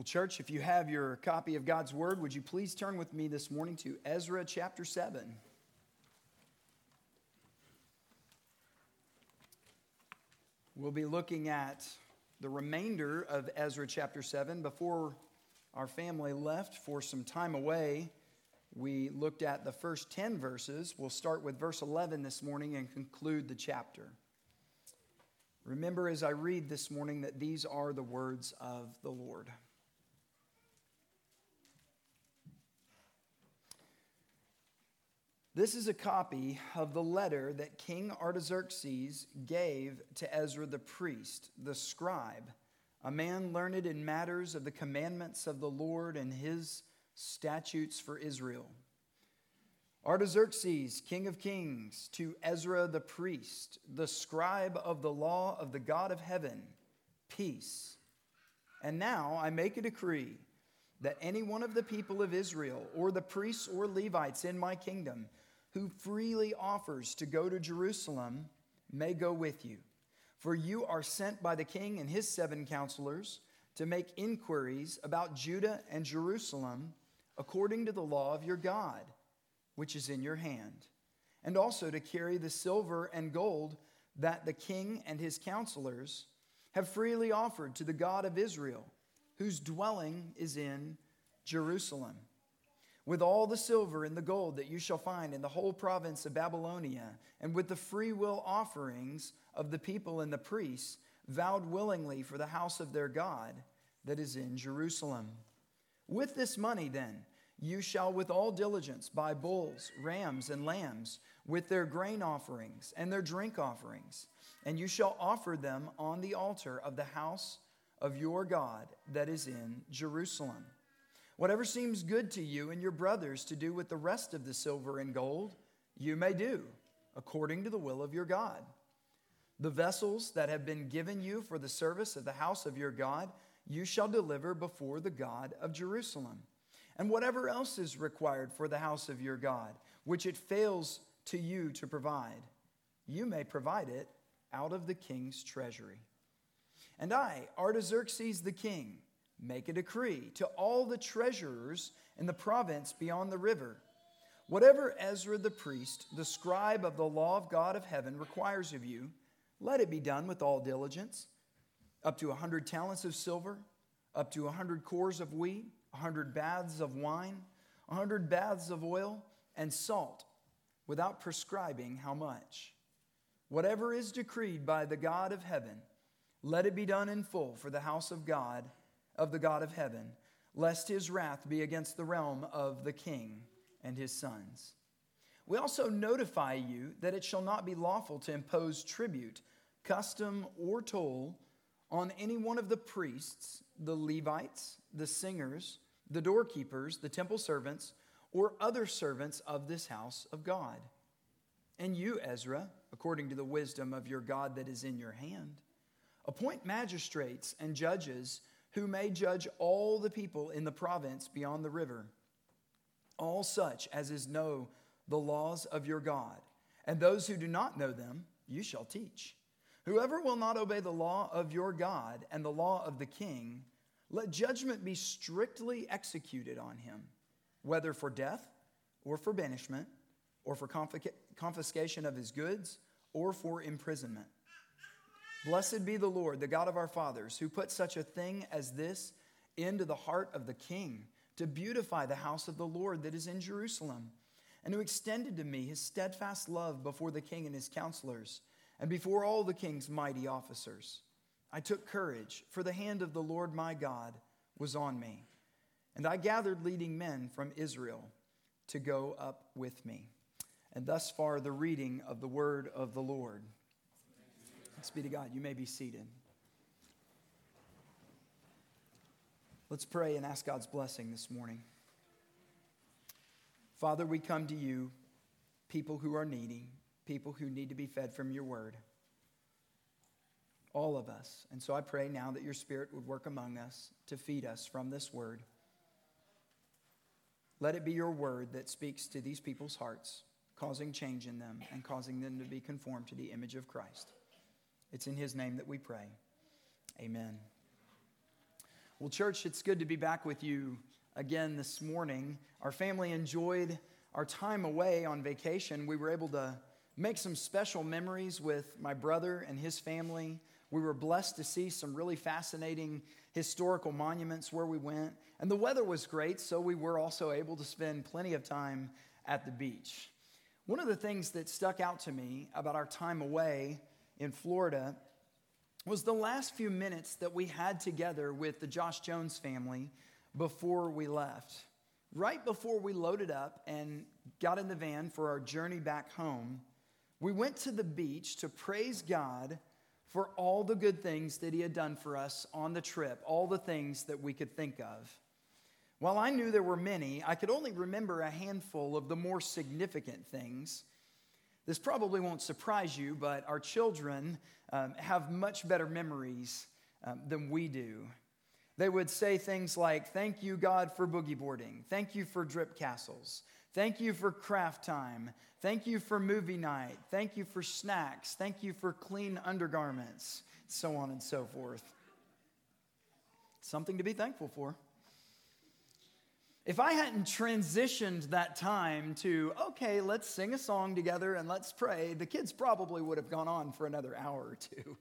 Well, church, if you have your copy of God's Word, would you please turn with me this morning to Ezra chapter 7? We'll be looking at the remainder of Ezra chapter 7. Before our family left for some time away, we looked at the first 10 verses. We'll start with verse 11 this morning and conclude the chapter. Remember as I read this morning that these are the words of the Lord. This is a copy of the letter that King Artaxerxes gave to Ezra the priest, the scribe, a man learned in matters of the commandments of the Lord and his statutes for Israel. Artaxerxes, king of kings, to Ezra the priest, the scribe of the law of the God of heaven, peace. And now I make a decree that any one of the people of Israel, or the priests or Levites in my kingdom, who freely offers to go to Jerusalem may go with you. For you are sent by the king and his seven counselors to make inquiries about Judah and Jerusalem according to the law of your God, which is in your hand, and also to carry the silver and gold that the king and his counselors have freely offered to the God of Israel, whose dwelling is in Jerusalem with all the silver and the gold that you shall find in the whole province of Babylonia, and with the freewill offerings of the people and the priests, vowed willingly for the house of their God that is in Jerusalem. With this money, then, you shall with all diligence buy bulls, rams, and lambs, with their grain offerings and their drink offerings, and you shall offer them on the altar of the house of your God that is in Jerusalem. Whatever seems good to you and your brothers to do with the rest of the silver and gold, you may do, according to the will of your God. The vessels that have been given you for the service of the house of your God, you shall deliver before the God of Jerusalem. And whatever else is required for the house of your God, which it fails to you to provide, you may provide it out of the king's treasury. And I, Artaxerxes the king, make a decree to all the treasurers in the province beyond the river. Whatever Ezra the priest, the scribe of the law of God of heaven, requires of you, let it be done with all diligence. Up to a hundred talents of silver, up to a hundred cors of wheat, a hundred baths of wine, a hundred baths of oil, and salt, without prescribing how much. Whatever is decreed by the God of heaven, let it be done in full for the house of God of the God of heaven, lest his wrath be against the realm of the king and his sons. We also notify you that it shall not be lawful to impose tribute, custom, or toll on any one of the priests, the Levites, the singers, the doorkeepers, the temple servants, or other servants of this house of God. And you, Ezra, according to the wisdom of your God that is in your hand, appoint magistrates and judges who may judge all the people in the province beyond the river, all such as is know the laws of your God. And those who do not know them, you shall teach. Whoever will not obey the law of your God and the law of the king, let judgment be strictly executed on him, whether for death or for banishment or for confiscation of his goods or for imprisonment. Blessed be the Lord, the God of our fathers, who put such a thing as this into the heart of the king to beautify the house of the Lord that is in Jerusalem, and who extended to me his steadfast love before the king and his counselors, and before all the king's mighty officers. I took courage, for the hand of the Lord my God was on me, and I gathered leading men from Israel to go up with me. And thus far, the reading of the word of the Lord. Thanks be to God. You may be seated. Let's pray and ask God's blessing this morning. Father, we come to you, people who are needy, people who need to be fed from your word. All of us. And so I pray now that your spirit would work among us to feed us from this word. Let it be your word that speaks to these people's hearts, causing change in them and causing them to be conformed to the image of Christ. It's in His name that we pray. Amen. Well, church, it's good to be back with you again this morning. Our family enjoyed our time away on vacation. We were able to make some special memories with my brother and his family. We were blessed to see some really fascinating historical monuments where we went. And the weather was great, so we were also able to spend plenty of time at the beach. One of the things that stuck out to me about our time away in Florida was the last few minutes that we had together with the Josh Jones family before we left. Right before we loaded up and got in the van for our journey back home, we went to the beach to praise God for all the good things that He had done for us on the trip, all the things that we could think of. While I knew there were many, I could only remember a handful of the more significant things. This probably won't surprise you, but our children um, have much better memories um, than we do. They would say things like, Thank you, God, for boogie boarding. Thank you for drip castles. Thank you for craft time. Thank you for movie night. Thank you for snacks. Thank you for clean undergarments, so on and so forth. Something to be thankful for. If I hadn't transitioned that time to, okay, let's sing a song together and let's pray, the kids probably would have gone on for another hour or two.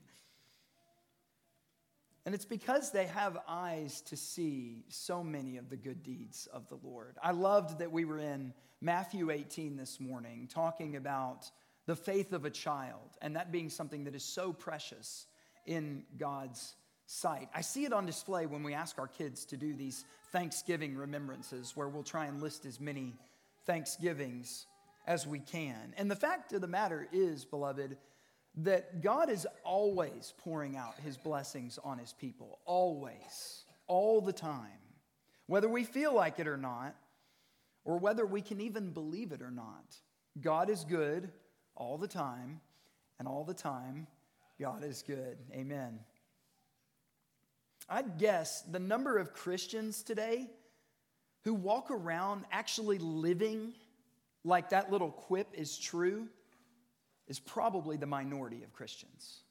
And it's because they have eyes to see so many of the good deeds of the Lord. I loved that we were in Matthew 18 this morning talking about the faith of a child and that being something that is so precious in God's sight. I see it on display when we ask our kids to do these Thanksgiving remembrances, where we'll try and list as many Thanksgivings as we can. And the fact of the matter is, beloved, that God is always pouring out his blessings on his people, always, all the time. Whether we feel like it or not, or whether we can even believe it or not, God is good all the time, and all the time, God is good. Amen. I'd guess the number of Christians today who walk around actually living like that little quip is true is probably the minority of Christians.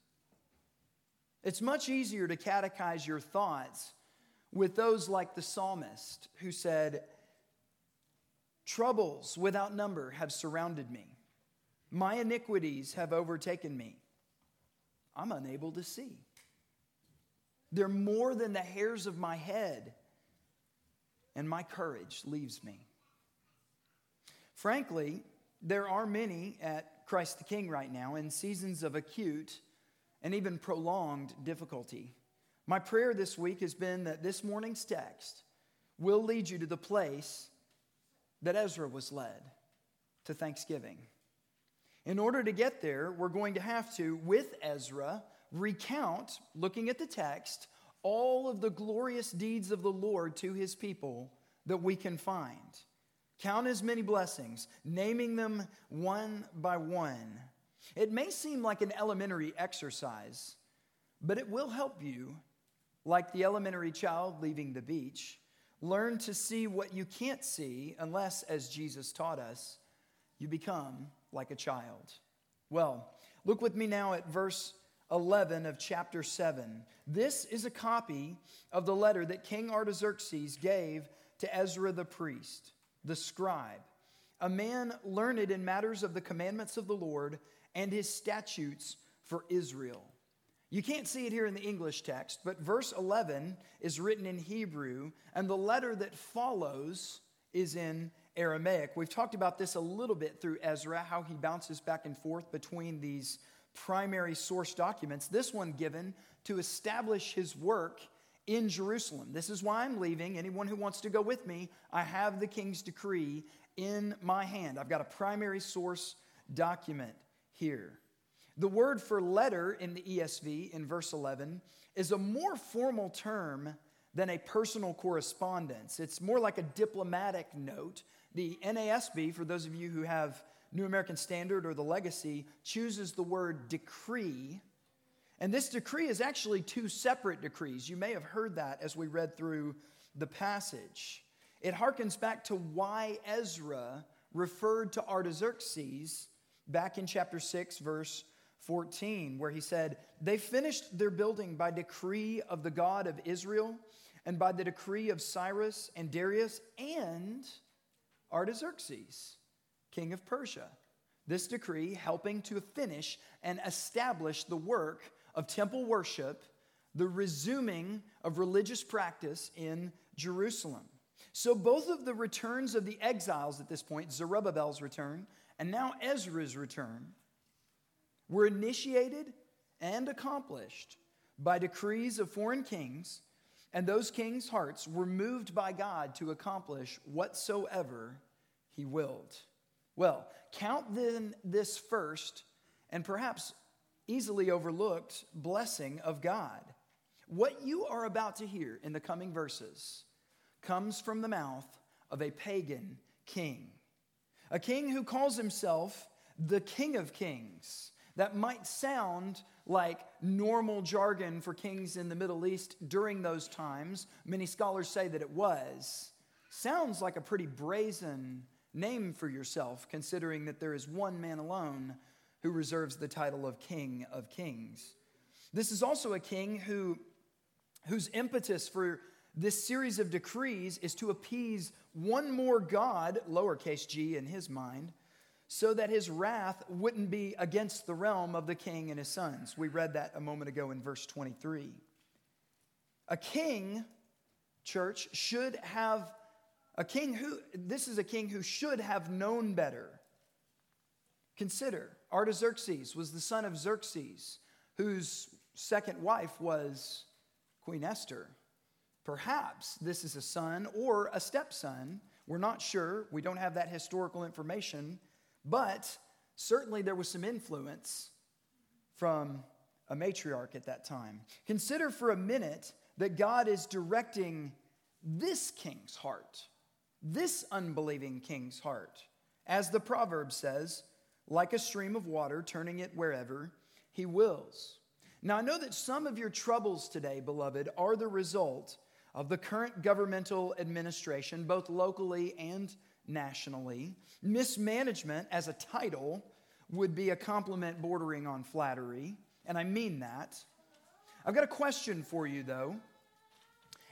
It's much easier to catechize your thoughts with those like the psalmist who said, Troubles without number have surrounded me. My iniquities have overtaken me. I'm unable to see. They're more than the hairs of my head, and my courage leaves me. Frankly, there are many at Christ the King right now in seasons of acute and even prolonged difficulty. My prayer this week has been that this morning's text will lead you to the place that Ezra was led to thanksgiving. In order to get there, we're going to have to, with Ezra, recount, looking at the text, all of the glorious deeds of the Lord to his people that we can find. Count as many blessings, naming them one by one. It may seem like an elementary exercise, but it will help you, like the elementary child leaving the beach, learn to see what you can't see unless, as Jesus taught us, you become like a child. Well, look with me now at verse 11 of chapter 7. This is a copy of the letter that King Artaxerxes gave to Ezra the priest, the scribe, a man learned in matters of the commandments of the Lord and his statutes for Israel. You can't see it here in the English text, but verse 11 is written in Hebrew, and the letter that follows is in Aramaic. We've talked about this a little bit through Ezra, how he bounces back and forth between these primary source documents, this one given to establish his work in Jerusalem. This is why I'm leaving. Anyone who wants to go with me, I have the king's decree in my hand. I've got a primary source document here. The word for letter in the ESV in verse 11 is a more formal term than a personal correspondence. It's more like a diplomatic note. The NASB, for those of you who have New American Standard or the Legacy chooses the word decree. And this decree is actually two separate decrees. You may have heard that as we read through the passage. It harkens back to why Ezra referred to Artaxerxes back in chapter 6, verse 14, where he said, They finished their building by decree of the God of Israel and by the decree of Cyrus and Darius and Artaxerxes, king of Persia. This decree helping to finish and establish the work of temple worship, the resuming of religious practice in Jerusalem. So, both of the returns of the exiles at this point, Zerubbabel's return and now Ezra's return, were initiated and accomplished by decrees of foreign kings, and those kings' hearts were moved by God to accomplish whatsoever he willed. Well, count then this first and perhaps easily overlooked blessing of God. What you are about to hear in the coming verses comes from the mouth of a pagan king, a king who calls himself the King of Kings that might sound like normal jargon for kings in the Middle East during those times. Many scholars say that it was. Sounds like a pretty brazen name for yourself, considering that there is one man alone who reserves the title of King of Kings. This is also a king who, whose impetus for this series of decrees is to appease one more God, lowercase g in his mind, so that his wrath wouldn't be against the realm of the king and his sons. We read that a moment ago in verse 23. A king, church, should have a king who, this is a king who should have known better. Consider, Artaxerxes was the son of Xerxes, whose second wife was Queen Esther. Perhaps this is a son or a stepson. We're not sure. We don't have that historical information. But certainly there was some influence from a matriarch at that time. Consider for a minute that God is directing this king's heart, this unbelieving king's heart. As the proverb says, like a stream of water, turning it wherever he wills. Now, I know that some of your troubles today, beloved, are the result of the current governmental administration, both locally and nationally. Mismanagement as a title would be a compliment bordering on flattery, and I mean that. I've got a question for you, though.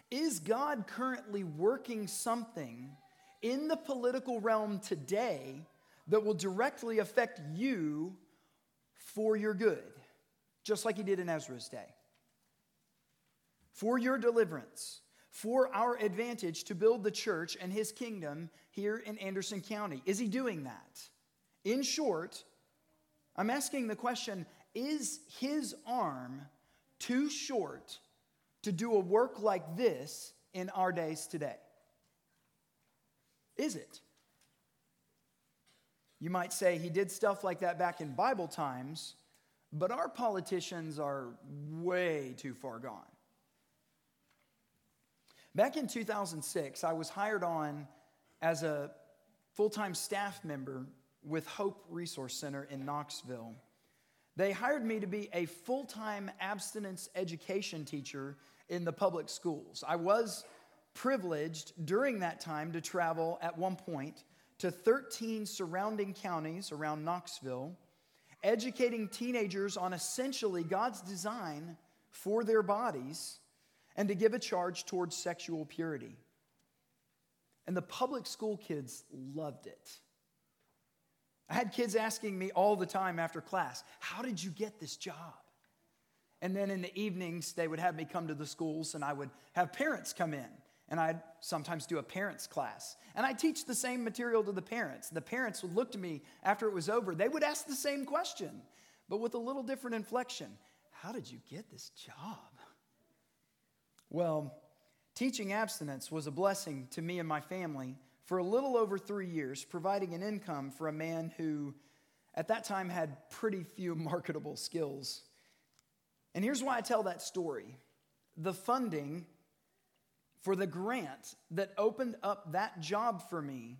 Is God currently working something in the political realm today that will directly affect you for your good, just like He did in Ezra's day? For your deliverance, for our advantage to build the church and his kingdom here in Anderson County. Is he doing that? In short, I'm asking the question is his arm too short to do a work like this in our days today? Is it? You might say he did stuff like that back in Bible times, but our politicians are way too far gone. Back in 2006, I was hired on as a full time staff member with Hope Resource Center in Knoxville. They hired me to be a full time abstinence education teacher in the public schools. I was privileged during that time to travel at one point to 13 surrounding counties around Knoxville, educating teenagers on essentially God's design for their bodies and to give a charge towards sexual purity. And the public school kids loved it. I had kids asking me all the time after class, How did you get this job? And then in the evenings, they would have me come to the schools and I would have parents come in. And I'd sometimes do a parents' class. And I teach the same material to the parents. The parents would look to me after it was over. They would ask the same question, but with a little different inflection How did you get this job? Well, teaching abstinence was a blessing to me and my family for a little over three years, providing an income for a man who at that time had pretty few marketable skills. And here's why I tell that story the funding for the grant that opened up that job for me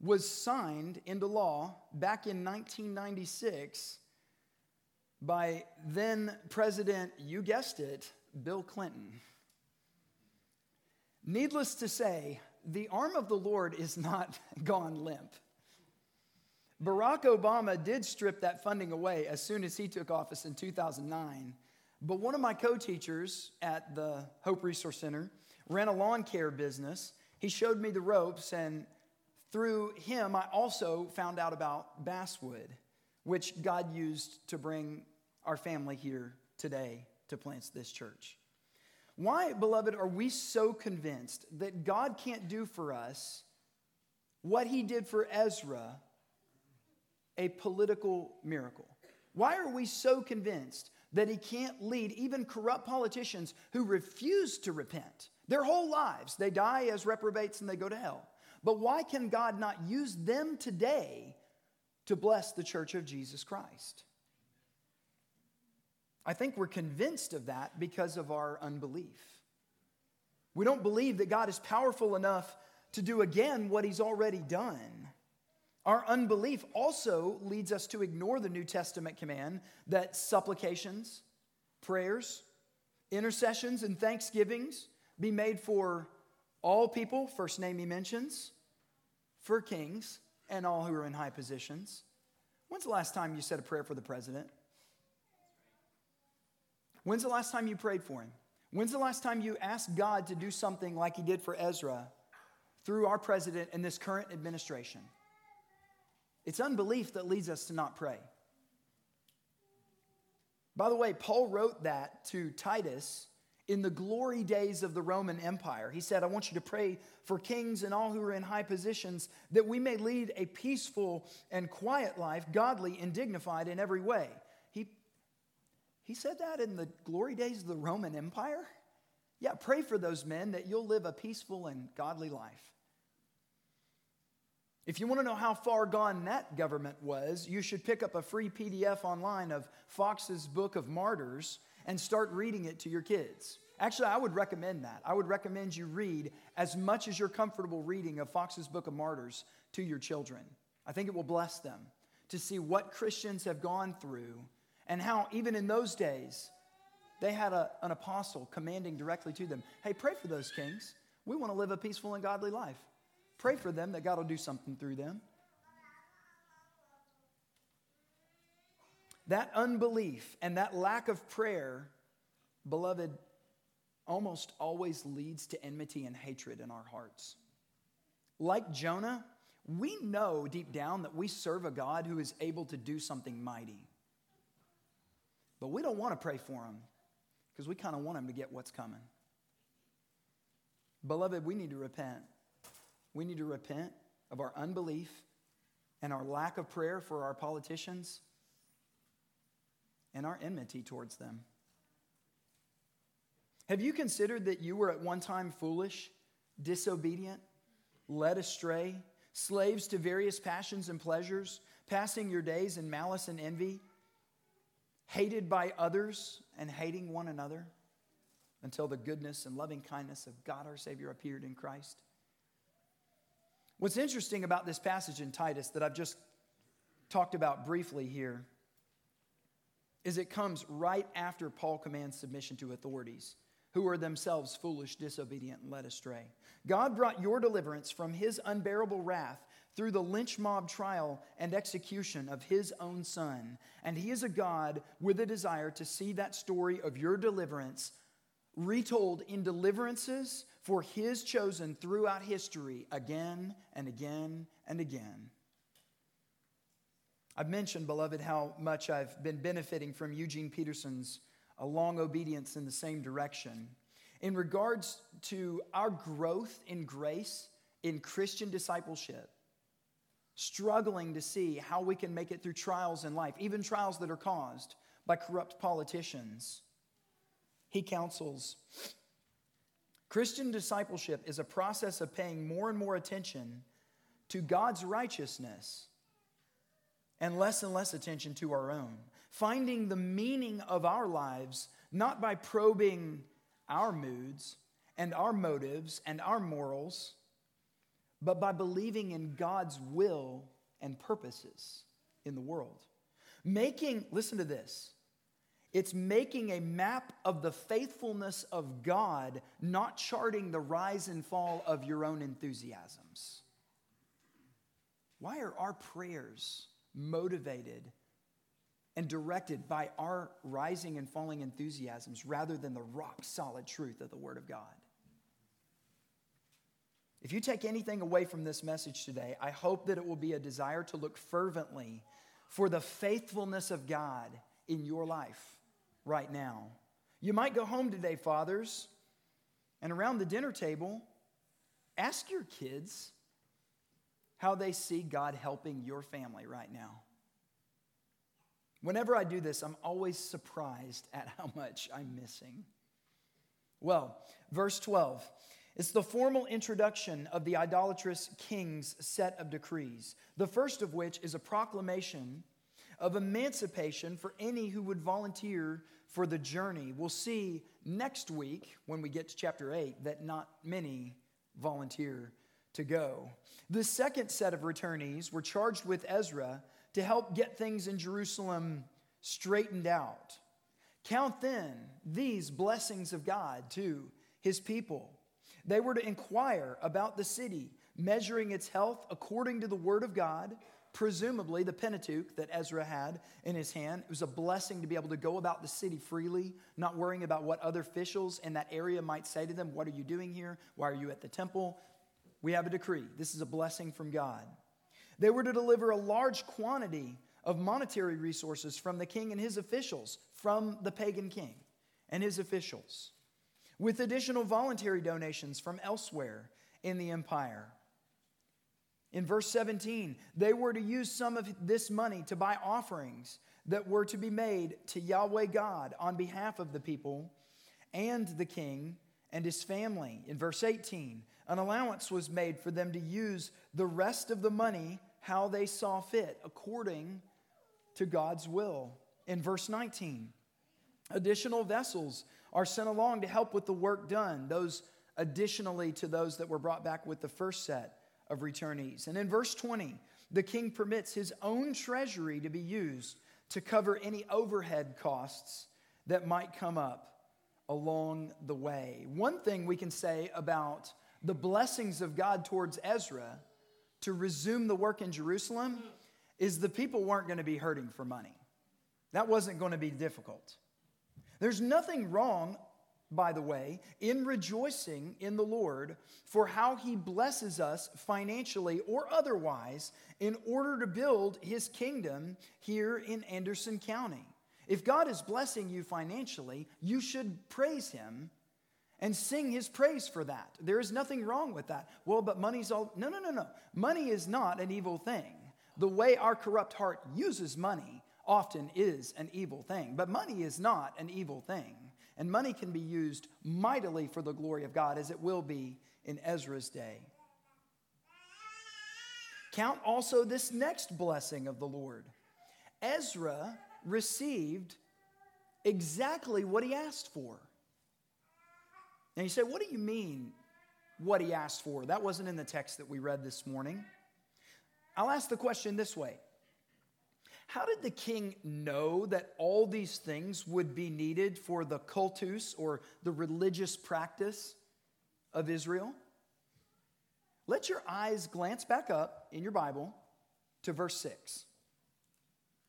was signed into law back in 1996 by then President, you guessed it, Bill Clinton. Needless to say, the arm of the Lord is not gone limp. Barack Obama did strip that funding away as soon as he took office in 2009. But one of my co teachers at the Hope Resource Center ran a lawn care business. He showed me the ropes, and through him, I also found out about basswood, which God used to bring our family here today to plant this church. Why, beloved, are we so convinced that God can't do for us what he did for Ezra a political miracle? Why are we so convinced that he can't lead even corrupt politicians who refuse to repent? Their whole lives, they die as reprobates and they go to hell. But why can God not use them today to bless the church of Jesus Christ? I think we're convinced of that because of our unbelief. We don't believe that God is powerful enough to do again what he's already done. Our unbelief also leads us to ignore the New Testament command that supplications, prayers, intercessions, and thanksgivings be made for all people, first name he mentions, for kings and all who are in high positions. When's the last time you said a prayer for the president? When's the last time you prayed for him? When's the last time you asked God to do something like he did for Ezra through our president and this current administration? It's unbelief that leads us to not pray. By the way, Paul wrote that to Titus in the glory days of the Roman Empire. He said, I want you to pray for kings and all who are in high positions that we may lead a peaceful and quiet life, godly and dignified in every way. He, said that in the glory days of the Roman Empire? Yeah, pray for those men that you'll live a peaceful and godly life. If you want to know how far gone that government was, you should pick up a free PDF online of Foxe's Book of Martyrs and start reading it to your kids. Actually, I would recommend that. I would recommend you read as much as you're comfortable reading of Foxe's Book of Martyrs to your children. I think it will bless them to see what Christians have gone through and how, even in those days, they had a, an apostle commanding directly to them hey, pray for those kings. We want to live a peaceful and godly life. Pray for them that God will do something through them. That unbelief and that lack of prayer, beloved, almost always leads to enmity and hatred in our hearts. Like Jonah, we know deep down that we serve a God who is able to do something mighty. But we don't want to pray for them because we kind of want them to get what's coming. Beloved, we need to repent. We need to repent of our unbelief and our lack of prayer for our politicians and our enmity towards them. Have you considered that you were at one time foolish, disobedient, led astray, slaves to various passions and pleasures, passing your days in malice and envy, hated by others and hating one another until the goodness and loving kindness of God our Savior appeared in Christ? What's interesting about this passage in Titus that I've just talked about briefly here is it comes right after Paul commands submission to authorities who are themselves foolish, disobedient, and led astray. God brought your deliverance from his unbearable wrath through the lynch mob trial and execution of his own son. And he is a God with a desire to see that story of your deliverance retold in deliverances for his chosen throughout history again and again and again. I've mentioned, beloved, how much I've been benefiting from Eugene Peterson's a long obedience in the same direction. In regards to our growth in grace in Christian discipleship, struggling to see how we can make it through trials in life, even trials that are caused by corrupt politicians, he counsels Christian discipleship is a process of paying more and more attention to God's righteousness and less and less attention to our own. Finding the meaning of our lives not by probing our moods and our motives and our morals, but by believing in God's will and purposes in the world. Making, listen to this, it's making a map of the faithfulness of God, not charting the rise and fall of your own enthusiasms. Why are our prayers motivated and directed by our rising and falling enthusiasms rather than the rock solid truth of the Word of God? If you take anything away from this message today, I hope that it will be a desire to look fervently for the faithfulness of God in your life right now. You might go home today, fathers, and around the dinner table, ask your kids how they see God helping your family right now. Whenever I do this, I'm always surprised at how much I'm missing. Well, verse 12. It's the formal introduction of the idolatrous king's set of decrees, the first of which is a proclamation of emancipation for any who would volunteer for the journey. We'll see next week, when we get to chapter 8, that not many volunteer to go. The second set of returnees were charged with Ezra to help get things in Jerusalem straightened out. Count then these blessings of God to his people. They were to inquire about the city, measuring its health according to the word of God presumably the Pentateuch that Ezra had in his hand. It was a blessing to be able to go about the city freely, not worrying about what other officials in that area might say to them. What are you doing here? Why are you at the temple? We have a decree. This is a blessing from God. They were to deliver a large quantity of monetary resources from the king and his officials, from the pagan king and his officials, with additional voluntary donations from elsewhere in the empire. In verse 17, they were to use some of this money to buy offerings that were to be made to Yahweh God on behalf of the people and the king and his family. In verse 18, an allowance was made for them to use the rest of the money how they saw fit, according to God's will. In verse 19, additional vessels are sent along to help with the work done, those additionally to those that were brought back with the first set of returnees. And in verse 20, the king permits his own treasury to be used to cover any overhead costs that might come up along the way. One thing we can say about the blessings of God towards Ezra to resume the work in Jerusalem is the people weren't going to be hurting for money. That wasn't going to be difficult. There's nothing wrong by the way, in rejoicing in the Lord for how he blesses us financially or otherwise in order to build his kingdom here in Anderson County. If God is blessing you financially, you should praise him and sing his praise for that. There is nothing wrong with that. Well, but money's all. No, no, no, no. Money is not an evil thing. The way our corrupt heart uses money often is an evil thing, but money is not an evil thing. And money can be used mightily for the glory of God, as it will be in Ezra's day. Count also this next blessing of the Lord. Ezra received exactly what he asked for. And you say, What do you mean, what he asked for? That wasn't in the text that we read this morning. I'll ask the question this way how did the king know that all these things would be needed for the cultus or the religious practice of Israel? Let your eyes glance back up in your Bible to verse 6.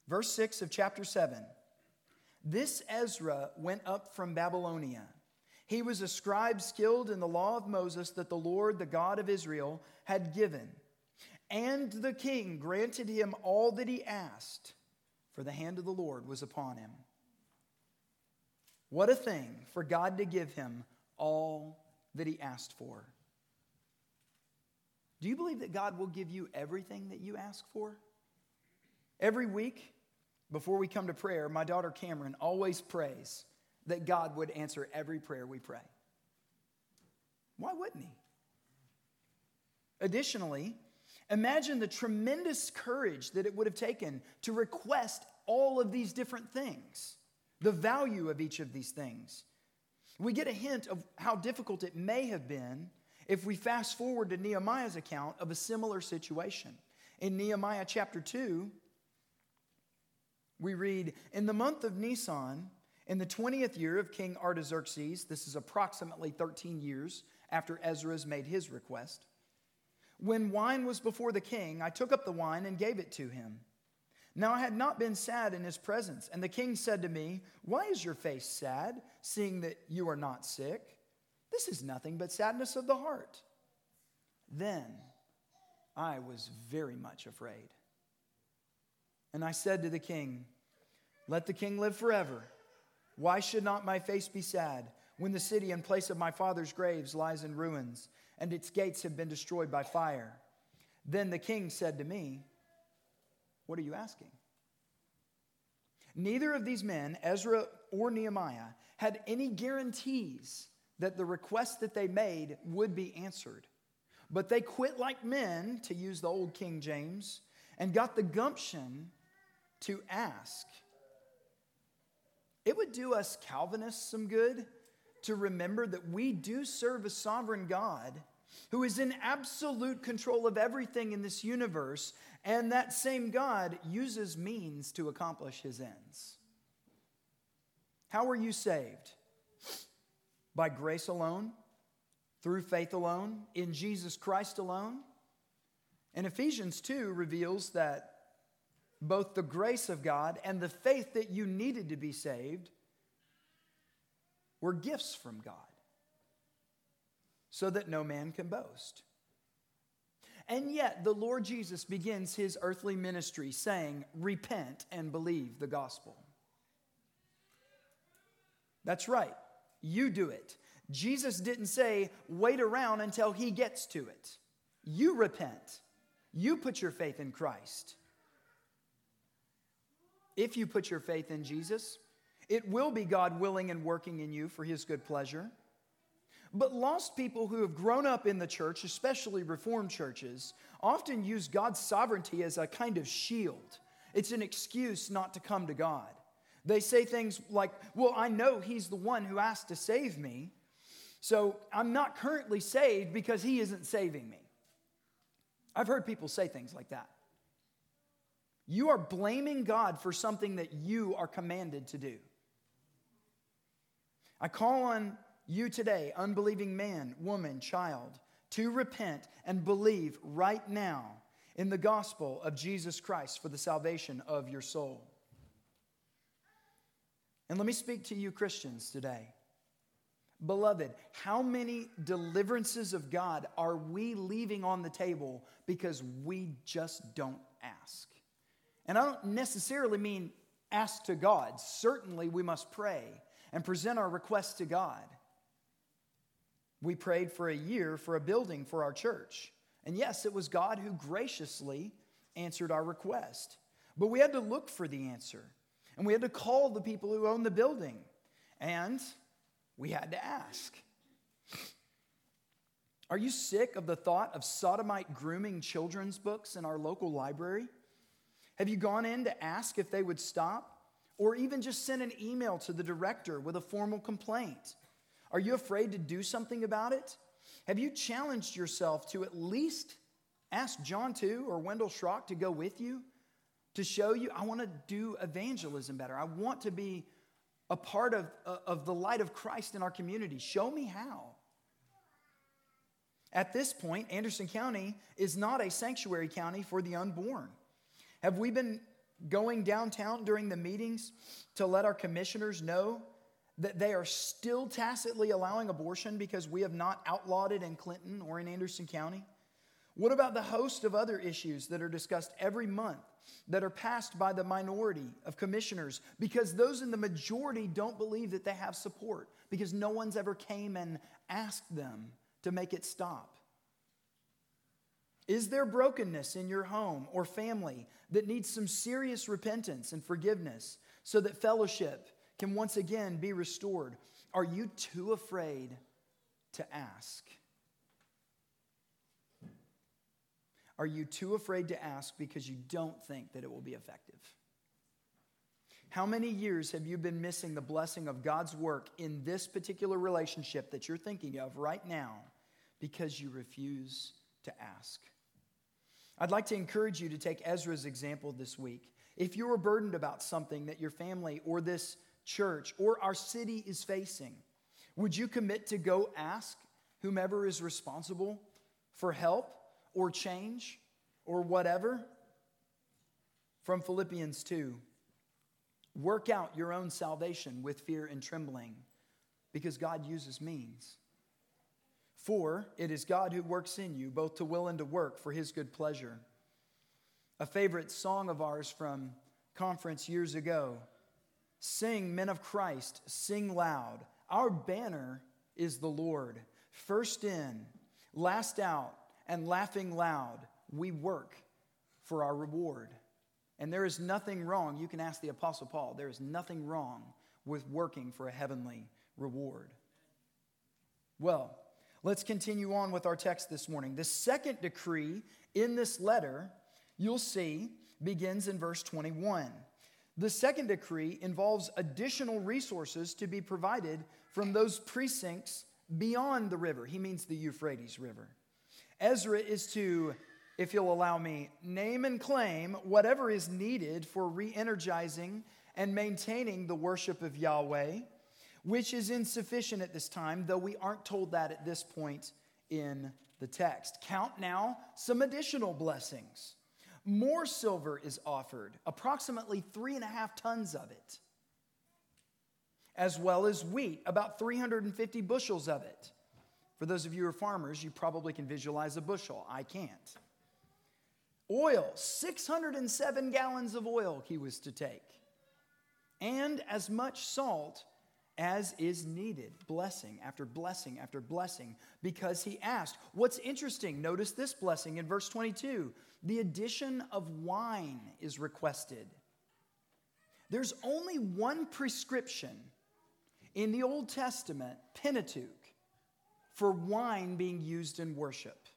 Verse 6 of chapter 7. This Ezra went up from Babylonia. He was a scribe skilled in the law of Moses that the Lord, the God of Israel, had given. And the king granted him all that he asked, for the hand of the Lord was upon him. What a thing for God to give him all that he asked for. Do you believe that God will give you everything that you ask for? Every week, before we come to prayer, my daughter Cameron always prays that God would answer every prayer we pray. Why wouldn't he? Additionally, Imagine the tremendous courage that it would have taken to request all of these different things, the value of each of these things. We get a hint of how difficult it may have been if we fast forward to Nehemiah's account of a similar situation. In Nehemiah chapter 2, we read In the month of Nisan, in the 20th year of King Artaxerxes, this is approximately 13 years after Ezra's made his request. When wine was before the king, I took up the wine and gave it to him. Now I had not been sad in his presence. And the king said to me, Why is your face sad, seeing that you are not sick? This is nothing but sadness of the heart. Then I was very much afraid. And I said to the king, Let the king live forever. Why should not my face be sad when the city and place of my father's graves lies in ruins and its gates have been destroyed by fire? Then the king said to me, What are you asking? Neither of these men, Ezra or Nehemiah, had any guarantees that the request that they made would be answered. But they quit like men, to use the old King James, and got the gumption to ask. It would do us Calvinists some good to remember that we do serve a sovereign God who is in absolute control of everything in this universe, and that same God uses means to accomplish his ends. How are you saved? By grace alone, through faith alone, in Jesus Christ alone. And Ephesians 2 reveals that both the grace of God and the faith that you needed to be saved were gifts from God, so that no man can boast. And yet, the Lord Jesus begins his earthly ministry saying, Repent and believe the gospel. That's right, you do it. Jesus didn't say, Wait around until he gets to it. You repent, you put your faith in Christ. If you put your faith in Jesus, it will be God willing and working in you for his good pleasure. But lost people who have grown up in the church, especially Reformed churches, often use God's sovereignty as a kind of shield. It's an excuse not to come to God. They say things like, Well, I know He's the one who asked to save me, so I'm not currently saved because He isn't saving me. I've heard people say things like that. You are blaming God for something that you are commanded to do. I call on you today, unbelieving man, woman, child, to repent and believe right now in the gospel of Jesus Christ for the salvation of your soul. And let me speak to you, Christians, today. Beloved, how many deliverances of God are we leaving on the table because we just don't ask? And I don't necessarily mean ask to God. Certainly, we must pray and present our requests to God. We prayed for a year for a building for our church. And yes, it was God who graciously answered our request. But we had to look for the answer. And we had to call the people who own the building. And we had to ask. Are you sick of the thought of sodomite grooming children's books in our local library? Have you gone in to ask if they would stop? Or even just send an email to the director with a formal complaint? Are you afraid to do something about it? Have you challenged yourself to at least ask John too or Wendell Schrock to go with you to show you I want to do evangelism better? I want to be a part of, uh, of the light of Christ in our community. Show me how. At this point, Anderson County is not a sanctuary county for the unborn. Have we been going downtown during the meetings to let our commissioners know that they are still tacitly allowing abortion because we have not outlawed it in Clinton or in Anderson County? What about the host of other issues that are discussed every month that are passed by the minority of commissioners because those in the majority don't believe that they have support because no one's ever came and asked them to make it stop? Is there brokenness in your home or family that needs some serious repentance and forgiveness so that fellowship can once again be restored? Are you too afraid to ask? Are you too afraid to ask because you don't think that it will be effective? How many years have you been missing the blessing of God's work in this particular relationship that you're thinking of right now because you refuse to ask? I'd like to encourage you to take Ezra's example this week. If you are burdened about something that your family or this church or our city is facing, would you commit to go ask whomever is responsible for help or change or whatever? From Philippians 2 Work out your own salvation with fear and trembling because God uses means. For it is God who works in you, both to will and to work for his good pleasure. A favorite song of ours from conference years ago Sing, men of Christ, sing loud. Our banner is the Lord. First in, last out, and laughing loud, we work for our reward. And there is nothing wrong, you can ask the Apostle Paul, there is nothing wrong with working for a heavenly reward. Well, let's continue on with our text this morning. The second decree in this letter, you'll see, begins in verse 21. The second decree involves additional resources to be provided from those precincts beyond the river. He means the Euphrates River. Ezra is to, if you'll allow me, name and claim whatever is needed for re energizing and maintaining the worship of Yahweh, which is insufficient at this time, though we aren't told that at this point in the text. Count now some additional blessings. More silver is offered, approximately three and a half tons of it, as well as wheat, about 350 bushels of it. For those of you who are farmers, you probably can visualize a bushel. I can't. Oil, 607 gallons of oil he was to take, and as much salt as is needed. Blessing after blessing after blessing because he asked. What's interesting, notice this blessing in verse 22 the addition of wine is requested. There's only one prescription in the Old Testament, Pentateuch, for wine being used in worship.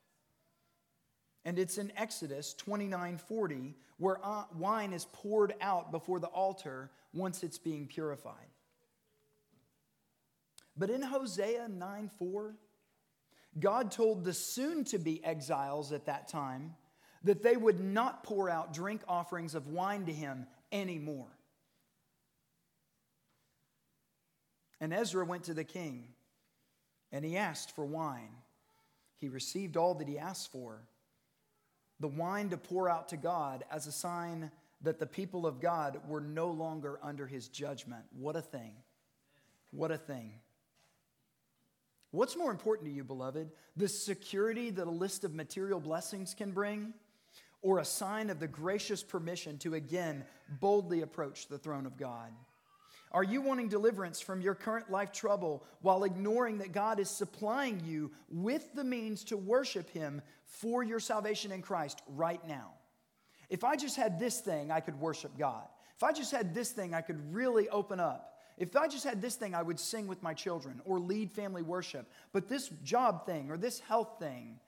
And it's in Exodus 29 40, where uh, wine is poured out before the altar once it's being purified. But in Hosea 9 4, God told the soon to be exiles at that time that they would not pour out drink offerings of wine to him anymore. And Ezra went to the king and he asked for wine. He received all that he asked for the wine to pour out to God as a sign that the people of God were no longer under his judgment. What a thing! What a thing. What's more important to you, beloved? The security that a list of material blessings can bring? Or a sign of the gracious permission to again boldly approach the throne of God? Are you wanting deliverance from your current life trouble while ignoring that God is supplying you with the means to worship Him for your salvation in Christ right now? If I just had this thing, I could worship God. If I just had this thing, I could really open up. If I just had this thing, I would sing with my children or lead family worship. But this job thing or this health thing,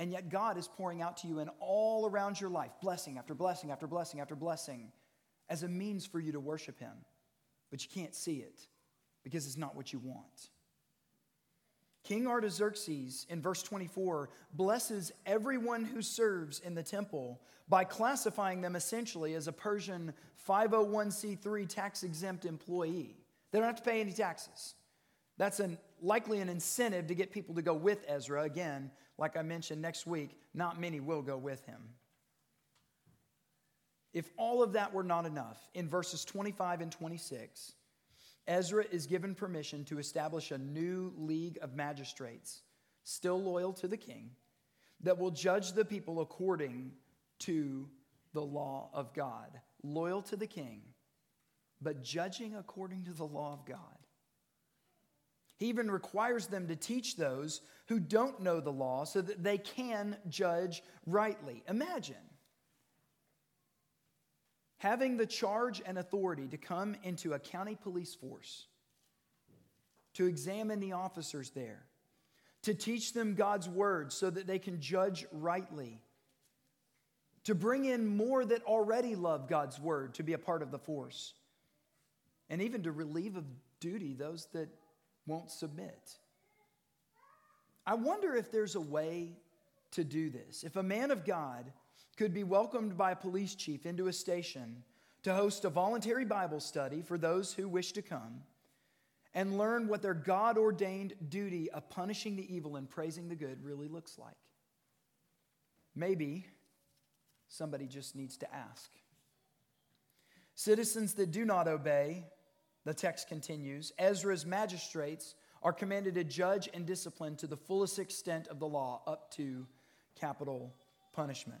and yet, God is pouring out to you and all around your life, blessing after blessing after blessing after blessing, as a means for you to worship Him. But you can't see it because it's not what you want. King Artaxerxes, in verse 24, blesses everyone who serves in the temple by classifying them essentially as a Persian 501c3 tax exempt employee. They don't have to pay any taxes. That's an, likely an incentive to get people to go with Ezra. Again, like I mentioned next week, not many will go with him. If all of that were not enough, in verses 25 and 26, Ezra is given permission to establish a new league of magistrates, still loyal to the king, that will judge the people according to the law of God. Loyal to the king, but judging according to the law of God. He even requires them to teach those who don't know the law so that they can judge rightly. Imagine having the charge and authority to come into a county police force, to examine the officers there, to teach them God's word so that they can judge rightly, to bring in more that already love God's word to be a part of the force, and even to relieve of duty those that won't submit. I wonder if there's a way to do this. If a man of God could be welcomed by a police chief into a station to host a voluntary Bible study for those who wish to come and learn what their God ordained duty of punishing the evil and praising the good really looks like. Maybe somebody just needs to ask. Citizens that do not obey, the text continues, Ezra's magistrates are commanded to judge and discipline to the fullest extent of the law, up to capital punishment.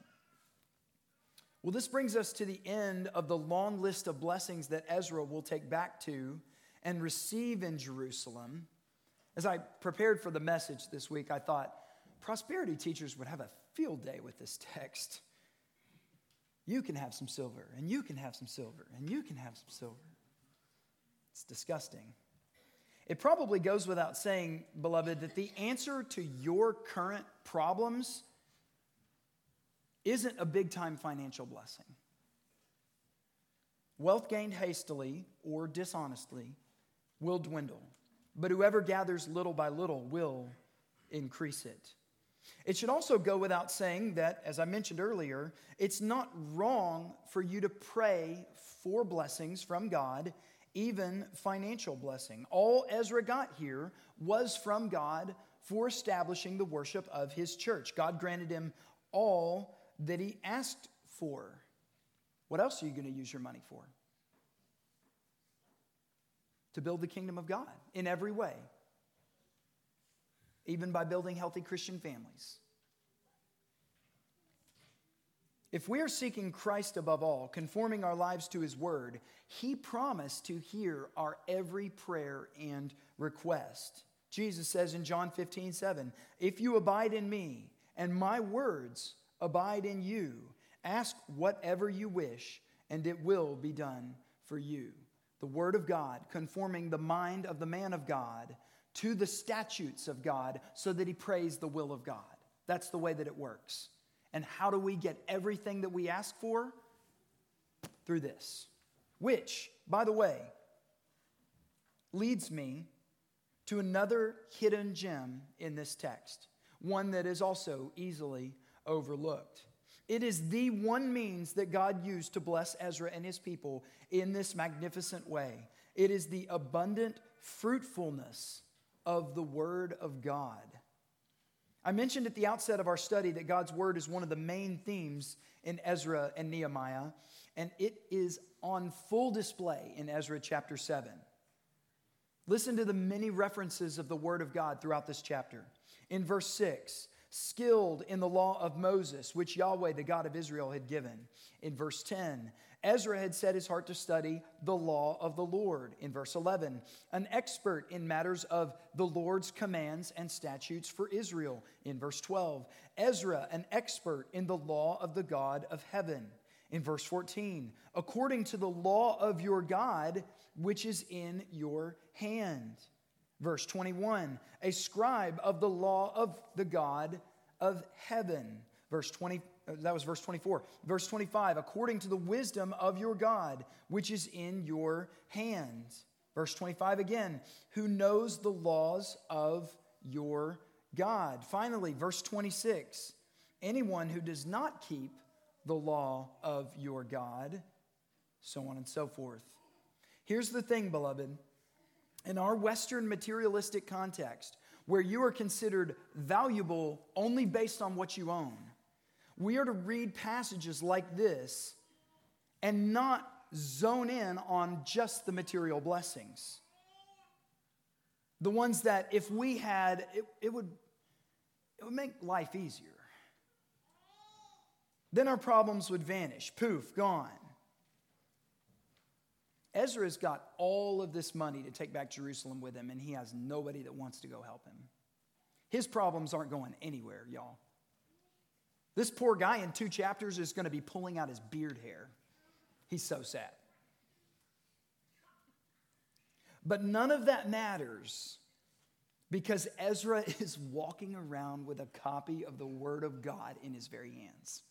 Well, this brings us to the end of the long list of blessings that Ezra will take back to and receive in Jerusalem. As I prepared for the message this week, I thought prosperity teachers would have a field day with this text. You can have some silver, and you can have some silver, and you can have some silver. It's disgusting. It probably goes without saying, beloved, that the answer to your current problems isn't a big time financial blessing. Wealth gained hastily or dishonestly will dwindle, but whoever gathers little by little will increase it. It should also go without saying that, as I mentioned earlier, it's not wrong for you to pray for blessings from God, even financial blessing. All Ezra got here was from God for establishing the worship of his church. God granted him all that he asked for. What else are you going to use your money for? To build the kingdom of God in every way, even by building healthy Christian families. If we are seeking Christ above all, conforming our lives to his word, he promised to hear our every prayer and request. Jesus says in John 15, 7, If you abide in me and my words abide in you. Ask whatever you wish, and it will be done for you. The Word of God, conforming the mind of the man of God to the statutes of God, so that he prays the will of God. That's the way that it works. And how do we get everything that we ask for? Through this. Which, by the way, leads me to another hidden gem in this text, one that is also easily overlooked. It is the one means that God used to bless Ezra and his people in this magnificent way. It is the abundant fruitfulness of the Word of God. I mentioned at the outset of our study that God's Word is one of the main themes in Ezra and Nehemiah, and it is on full display in Ezra chapter 7. Listen to the many references of the Word of God throughout this chapter. In verse 6, skilled in the law of Moses, which Yahweh, the God of Israel, had given. In verse 10, Ezra had set his heart to study the law of the Lord. In verse 11, an expert in matters of the Lord's commands and statutes for Israel. In verse 12, Ezra, an expert in the law of the God of heaven. In verse 14, according to the law of your God, which is in your hand. Verse 21 a scribe of the law of the God of heaven. Verse 20, uh, Uh, that was verse 24. Verse 25, according to the wisdom of your God, which is in your hands. Verse 25 again, who knows the laws of your God. Finally, verse 26, anyone who does not keep the law of your God, so on and so forth. Here's the thing, beloved in our Western materialistic context, where you are considered valuable only based on what you own, we are to read passages like this and not zone in on just the material blessings. The ones that, if we had, it, it, would, it would make life easier. Then our problems would vanish. Poof, gone. Ezra's got all of this money to take back Jerusalem with him, and he has nobody that wants to go help him. His problems aren't going anywhere, y'all. This poor guy in two chapters is going to be pulling out his beard hair. He's so sad. But none of that matters because Ezra is walking around with a copy of the Word of God in his very hands.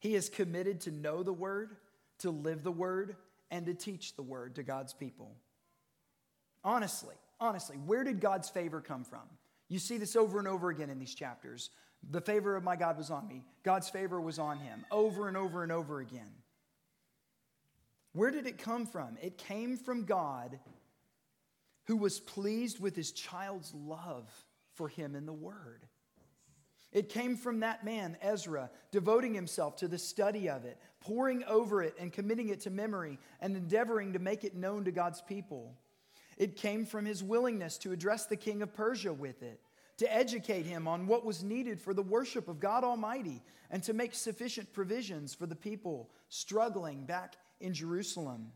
He is committed to know the Word to live the word and to teach the word to God's people. Honestly, honestly, where did God's favor come from? You see this over and over again in these chapters. The favor of my God was on me, God's favor was on him, over and over and over again. Where did it come from? It came from God who was pleased with his child's love for him in the Word. It came from that man, Ezra, devoting himself to the study of it, poring over it and committing it to memory, and endeavoring to make it known to God's people. It came from his willingness to address the king of Persia with it, to educate him on what was needed for the worship of God Almighty, and to make sufficient provisions for the people struggling back in Jerusalem.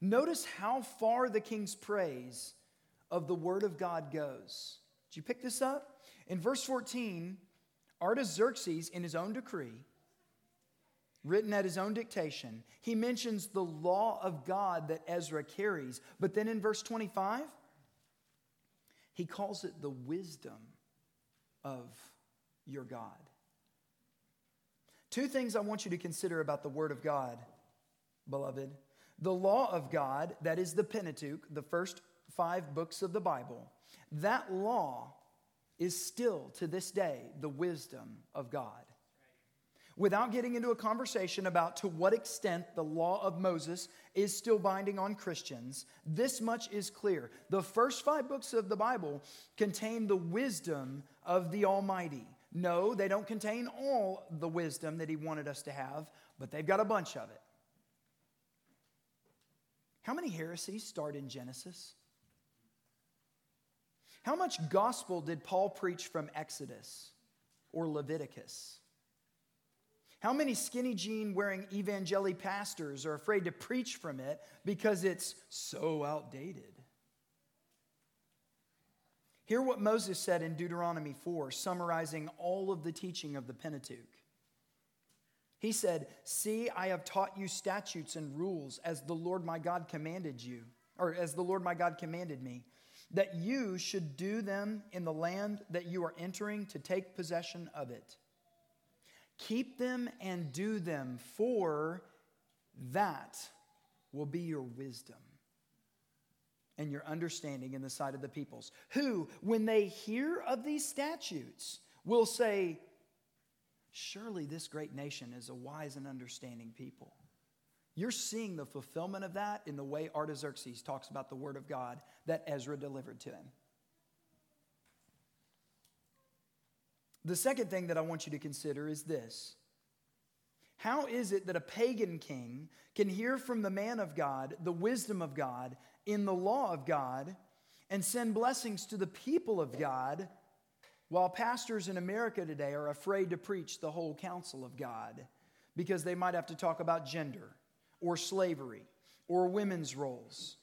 Notice how far the king's praise of the word of God goes. Did you pick this up? In verse 14, Artaxerxes, in his own decree, written at his own dictation, he mentions the law of God that Ezra carries. But then in verse 25, he calls it the wisdom of your God. Two things I want you to consider about the Word of God, beloved. The law of God, that is the Pentateuch, the first five books of the Bible, that law is still to this day the wisdom of God. Without getting into a conversation about to what extent the law of Moses is still binding on Christians, this much is clear. The first five books of the Bible contain the wisdom of the Almighty. No, they don't contain all the wisdom that He wanted us to have, but they've got a bunch of it. How many heresies start in Genesis? How much gospel did Paul preach from Exodus or Leviticus? How many skinny jean wearing evangeli pastors are afraid to preach from it because it's so outdated? Hear what Moses said in Deuteronomy 4, summarizing all of the teaching of the Pentateuch. He said, See, I have taught you statutes and rules as the Lord my God commanded you, or as the Lord my God commanded me that you should do them in the land that you are entering to take possession of it. Keep them and do them, for that will be your wisdom and your understanding in the sight of the peoples, who, when they hear of these statutes, will say, Surely this great nation is a wise and understanding people. You're seeing the fulfillment of that in the way Artaxerxes talks about the word of God that Ezra delivered to him. The second thing that I want you to consider is this How is it that a pagan king can hear from the man of God the wisdom of God in the law of God and send blessings to the people of God while pastors in America today are afraid to preach the whole counsel of God because they might have to talk about gender? or slavery or women's roles.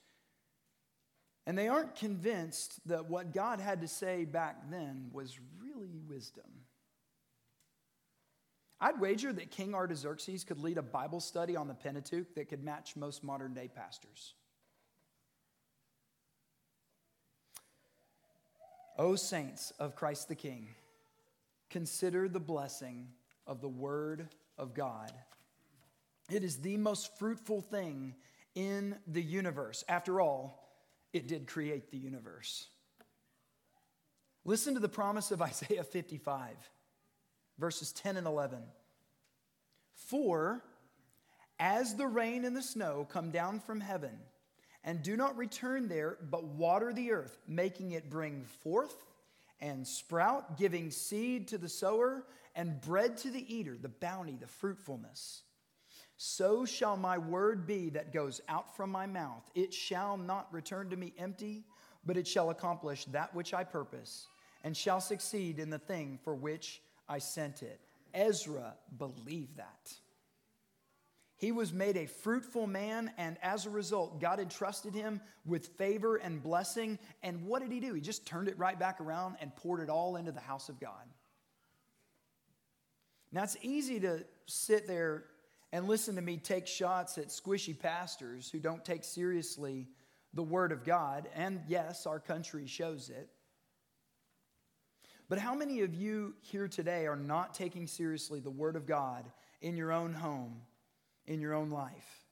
And they aren't convinced that what God had to say back then was wisdom. I'd wager that King Artaxerxes could lead a Bible study on the Pentateuch that could match most modern day pastors. O saints of Christ the King, consider the blessing of the Word of God it is the most fruitful thing in the universe. After all, it did create the universe. Listen to the promise of Isaiah 55, verses 10 and 11. For as the rain and the snow come down from heaven, and do not return there, but water the earth, making it bring forth and sprout, giving seed to the sower and bread to the eater, the bounty, the fruitfulness so shall my word be that goes out from my mouth. It shall not return to me empty, but it shall accomplish that which I purpose, and shall succeed in the thing for which I sent it. Ezra believed that. He was made a fruitful man, and as a result, God entrusted him with favor and blessing. And what did he do? He just turned it right back around and poured it all into the house of God. Now, it's easy to sit there and listen to me take shots at squishy pastors who don't take seriously the Word of God. And yes, our country shows it. But how many of you here today are not taking seriously the Word of God in your own home, in your own life?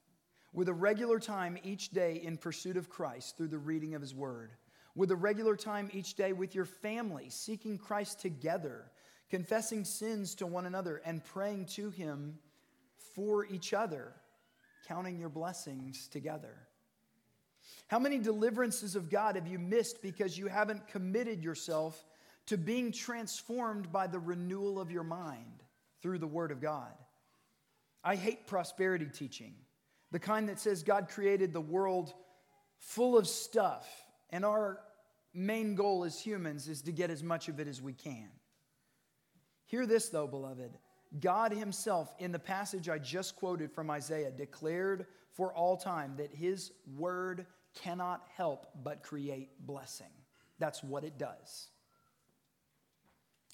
With a regular time each day in pursuit of Christ through the reading of His Word. With a regular time each day with your family, seeking Christ together, confessing sins to one another, and praying to Him for each other, counting your blessings together. How many deliverances of God have you missed because you haven't committed yourself to being transformed by the renewal of your mind through the Word of God. I hate prosperity teaching, the kind that says God created the world full of stuff, and our main goal as humans is to get as much of it as we can. Hear this, though, beloved. God Himself, in the passage I just quoted from Isaiah, declared for all time that His word cannot help but create blessing. That's what it does.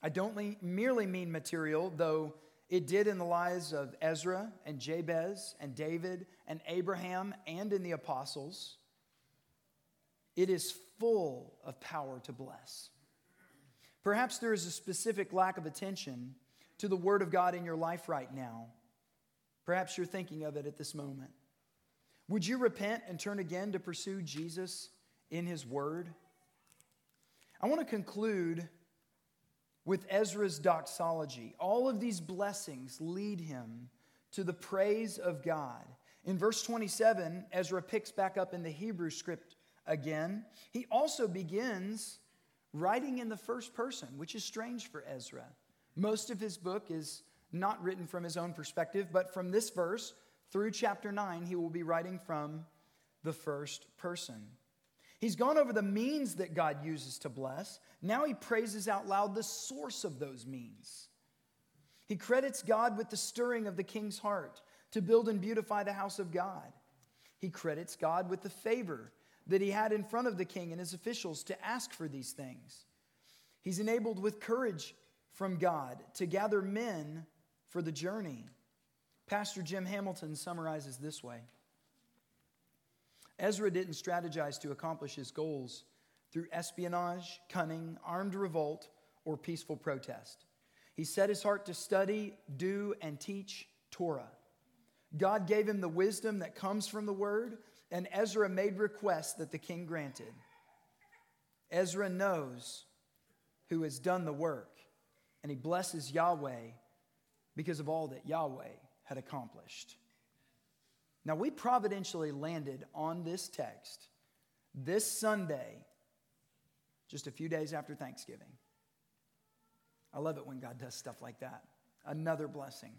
I don't merely mean material, though it did in the lives of Ezra and Jabez and David and Abraham and in the apostles. It is full of power to bless. Perhaps there is a specific lack of attention to the Word of God in your life right now. Perhaps you're thinking of it at this moment. Would you repent and turn again to pursue Jesus in His Word? I want to conclude with Ezra's doxology. All of these blessings lead him to the praise of God. In verse 27, Ezra picks back up in the Hebrew script again. He also begins writing in the first person, which is strange for Ezra. Most of his book is not written from his own perspective, but from this verse through chapter 9, he will be writing from the first person. He's gone over the means that God uses to bless. Now he praises out loud the source of those means. He credits God with the stirring of the king's heart to build and beautify the house of God. He credits God with the favor that he had in front of the king and his officials to ask for these things. He's enabled with courage from God to gather men for the journey. Pastor Jim Hamilton summarizes this way Ezra didn't strategize to accomplish his goals through espionage, cunning, armed revolt, or peaceful protest. He set his heart to study, do, and teach Torah. God gave him the wisdom that comes from the word, and Ezra made requests that the king granted. Ezra knows who has done the work and he blesses Yahweh because of all that Yahweh had accomplished. Now, we providentially landed on this text this Sunday, just a few days after Thanksgiving. I love it when God does stuff like that. Another blessing.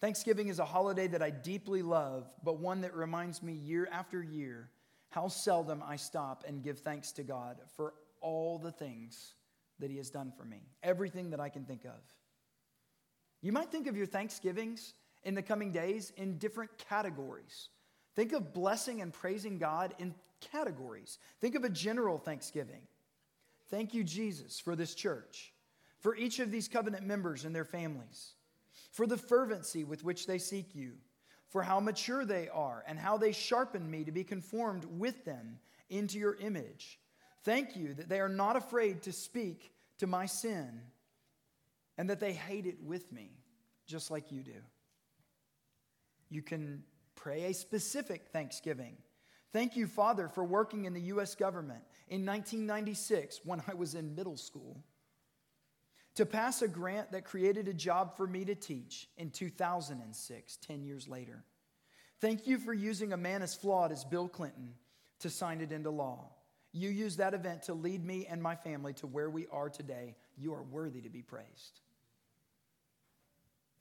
Thanksgiving is a holiday that I deeply love, but one that reminds me year after year how seldom I stop and give thanks to God for all the things that He has done for me, everything that I can think of. You might think of your Thanksgivings in the coming days in different categories. Think of blessing and praising God in categories. Think of a general thanksgiving. Thank you, Jesus, for this church, for each of these covenant members and their families, for the fervency with which they seek you, for how mature they are and how they sharpen me to be conformed with them into your image. Thank you that they are not afraid to speak to my sin and that they hate it with me, just like you do. You can pray a specific thanksgiving. Thank you, Father, for working in the U.S. government in 1996 when I was in middle school, to pass a grant that created a job for me to teach in 2006, 10 years later. Thank you for using a man as flawed as Bill Clinton to sign it into law. You used that event to lead me and my family to where we are today. You are worthy to be praised.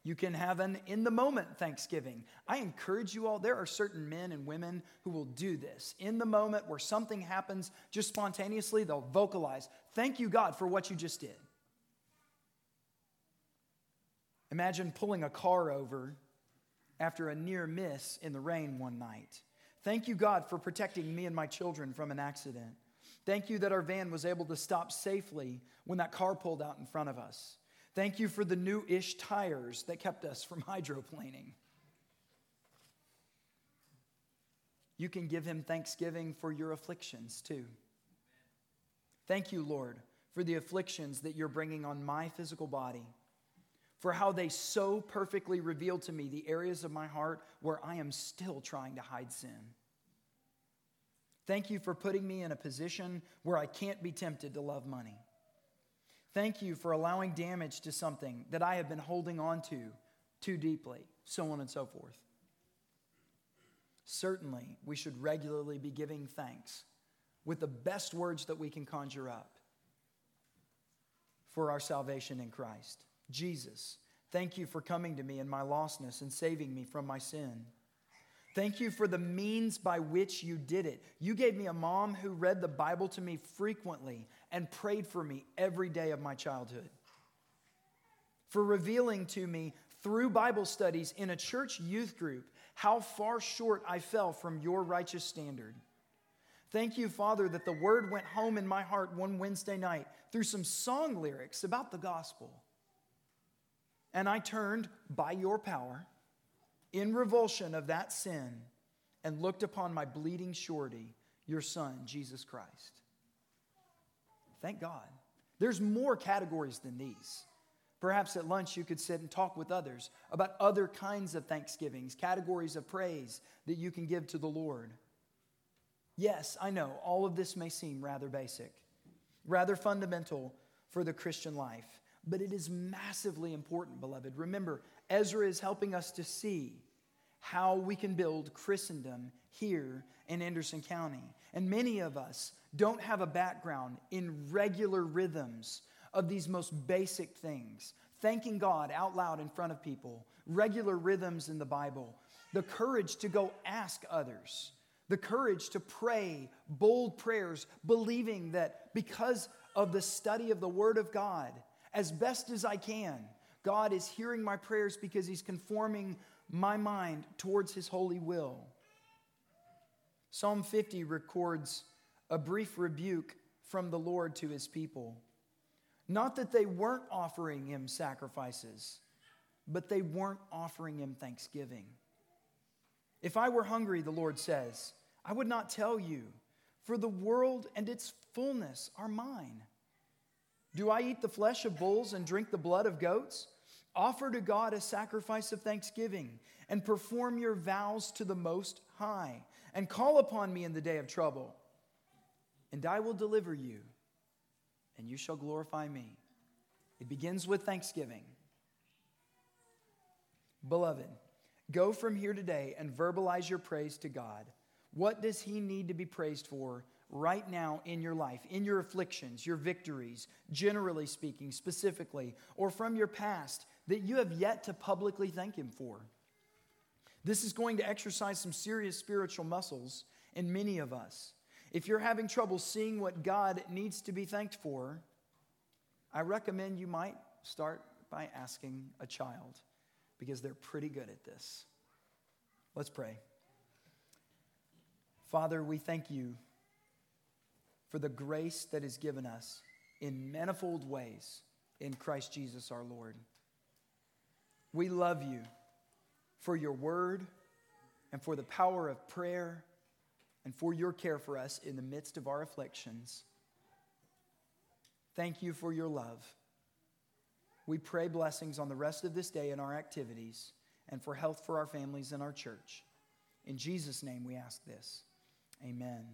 You can have an in the moment thanksgiving. I encourage you all, there are certain men and women who will do this. In the moment where something happens just spontaneously, they'll vocalize, Thank you, God, for what you just did. Imagine pulling a car over after a near miss in the rain one night. Thank you, God, for protecting me and my children from an accident. Thank you that our van was able to stop safely when that car pulled out in front of us. Thank you for the new ish tires that kept us from hydroplaning. You can give him thanksgiving for your afflictions too. Thank you, Lord, for the afflictions that you're bringing on my physical body, for how they so perfectly reveal to me the areas of my heart where I am still trying to hide sin. Thank you for putting me in a position where I can't be tempted to love money. Thank you for allowing damage to something that I have been holding on to too deeply, so on and so forth. Certainly, we should regularly be giving thanks with the best words that we can conjure up for our salvation in Christ. Jesus, thank you for coming to me in my lostness and saving me from my sin. Thank you for the means by which you did it. You gave me a mom who read the Bible to me frequently and prayed for me every day of my childhood. For revealing to me through Bible studies in a church youth group how far short I fell from your righteous standard. Thank you, Father, that the word went home in my heart one Wednesday night through some song lyrics about the gospel. And I turned by your power in revulsion of that sin and looked upon my bleeding surety, your Son, Jesus Christ. Thank God. There's more categories than these. Perhaps at lunch you could sit and talk with others about other kinds of thanksgivings, categories of praise that you can give to the Lord. Yes, I know all of this may seem rather basic, rather fundamental for the Christian life, but it is massively important, beloved. Remember, Ezra is helping us to see how we can build Christendom here in Anderson County. And many of us don't have a background in regular rhythms of these most basic things thanking God out loud in front of people, regular rhythms in the Bible, the courage to go ask others the courage to pray bold prayers, believing that because of the study of the Word of God, as best as I can, God is hearing my prayers because He's conforming my mind towards His holy will. Psalm 50 records a brief rebuke from the Lord to His people. Not that they weren't offering Him sacrifices, but they weren't offering Him thanksgiving. If I were hungry, the Lord says, I would not tell you, for the world and its fullness are mine. Do I eat the flesh of bulls and drink the blood of goats? Offer to God a sacrifice of thanksgiving and perform your vows to the Most High, and call upon me in the day of trouble, and I will deliver you, and you shall glorify me. It begins with thanksgiving. Beloved, go from here today and verbalize your praise to God. What does he need to be praised for right now in your life, in your afflictions, your victories, generally speaking, specifically, or from your past that you have yet to publicly thank him for? This is going to exercise some serious spiritual muscles in many of us. If you're having trouble seeing what God needs to be thanked for, I recommend you might start by asking a child because they're pretty good at this. Let's pray. Father, we thank you for the grace that is given us in manifold ways in Christ Jesus our Lord. We love you for your word and for the power of prayer and for your care for us in the midst of our afflictions. Thank you for your love. We pray blessings on the rest of this day and our activities and for health for our families and our church. In Jesus' name we ask this. Amen.